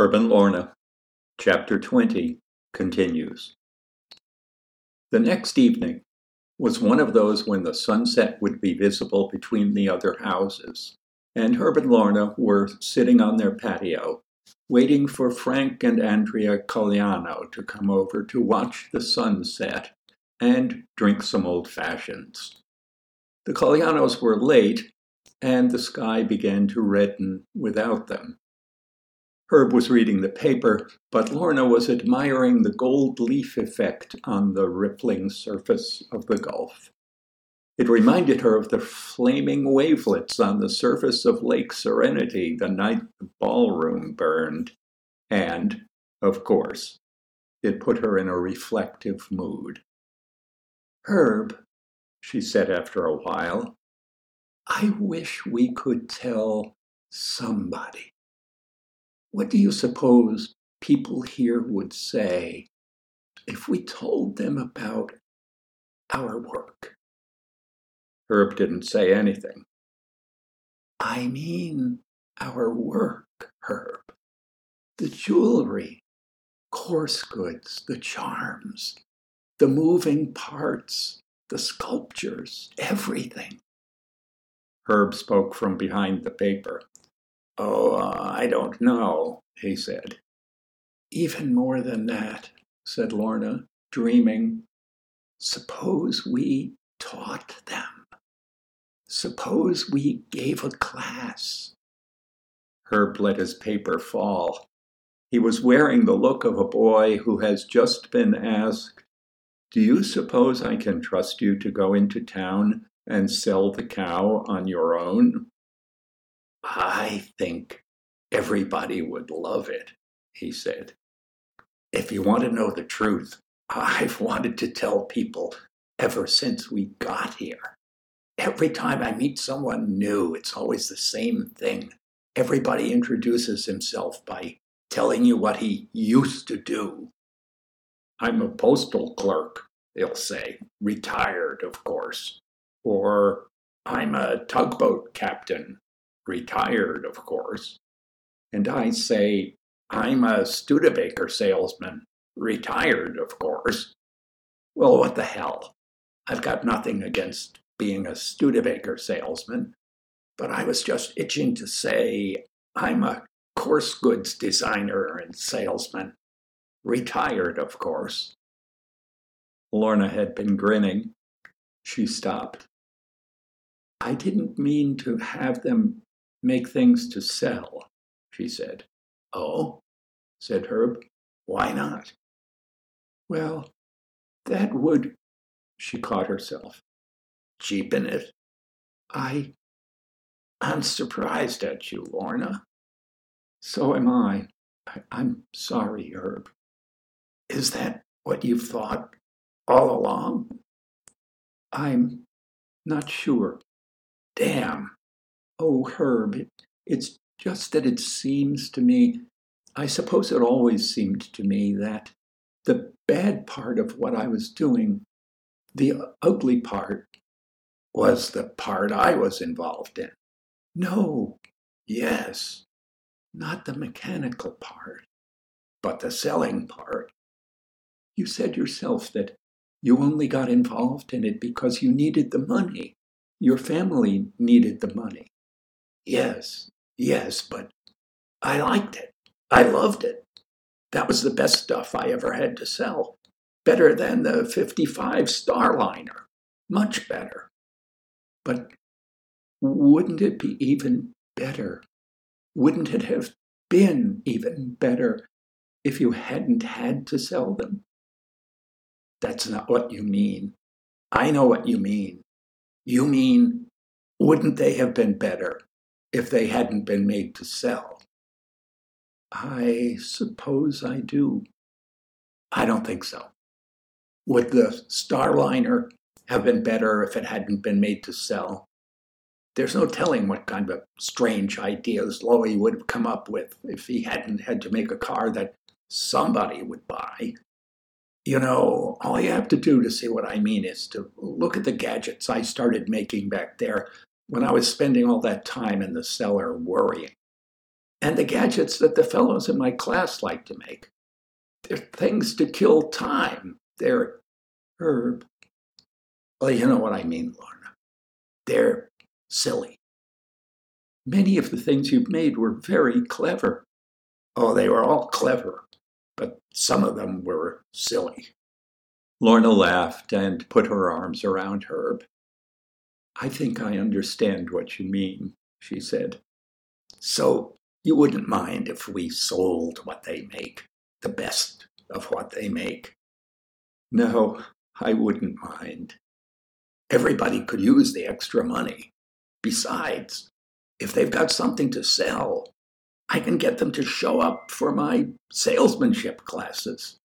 Herb and Lorna, Chapter 20 continues. The next evening was one of those when the sunset would be visible between the other houses, and Herb and Lorna were sitting on their patio, waiting for Frank and Andrea Cogliano to come over to watch the sunset and drink some old fashioneds. The Coglianos were late, and the sky began to redden without them. Herb was reading the paper, but Lorna was admiring the gold leaf effect on the rippling surface of the Gulf. It reminded her of the flaming wavelets on the surface of Lake Serenity the night the ballroom burned. And, of course, it put her in a reflective mood. Herb, she said after a while, I wish we could tell somebody. What do you suppose people here would say if we told them about our work? Herb didn't say anything. I mean our work, Herb. The jewelry, coarse goods, the charms, the moving parts, the sculptures, everything. Herb spoke from behind the paper. Oh, I don't know, he said. Even more than that, said Lorna, dreaming. Suppose we taught them. Suppose we gave a class. Herb let his paper fall. He was wearing the look of a boy who has just been asked, Do you suppose I can trust you to go into town and sell the cow on your own? I think everybody would love it, he said. If you want to know the truth, I've wanted to tell people ever since we got here. Every time I meet someone new, it's always the same thing. Everybody introduces himself by telling you what he used to do. I'm a postal clerk, they'll say, retired, of course. Or I'm a tugboat captain, retired, of course. And I say, I'm a Studebaker salesman, retired, of course. Well, what the hell? I've got nothing against being a Studebaker salesman, but I was just itching to say I'm a coarse goods designer and salesman, retired, of course. Lorna had been grinning. She stopped. I didn't mean to have them make things to sell, she said. Oh, said Herb. Why not? Well, that would, she caught herself. Cheapen it? I, I'm surprised at you, Lorna. So am I. I I'm sorry, Herb. Is that what you've thought all along? I'm not sure. Damn, Oh, Herb, it's just that it seems to me, I suppose it always seemed to me, that the bad part of what I was doing, the ugly part, was the part I was involved in. No, yes, not the mechanical part, but the selling part. You said yourself that you only got involved in it because you needed the money. Your family needed the money. Yes, yes, but I liked it. I loved it. That was the best stuff I ever had to sell. Better than the 55 Starliner. Much better. But wouldn't it be even better? Wouldn't it have been even better if you hadn't had to sell them? That's not what you mean. I know what you mean. You mean, wouldn't they have been better if they hadn't been made to sell? I suppose I do. I don't think so. Would the Starliner have been better if it hadn't been made to sell? There's no telling what kind of strange ideas Loewy would have come up with if he hadn't had to make a car that somebody would buy. You know, all you have to do to see what I mean is to look at the gadgets I started making back there when I was spending all that time in the cellar worrying. and the gadgets that the fellows in my class like to make. They're things to kill time. They're herb. Well, you know what I mean, Lorna. They're silly. Many of the things you've made were very clever. Oh, they were all clever, but some of them were silly. Lorna laughed and put her arms around Herb. I think I understand what you mean, she said. So you wouldn't mind if we sold what they make, the best of what they make? No, I wouldn't mind. Everybody could use the extra money. Besides, if they've got something to sell, I can get them to show up for my salesmanship classes.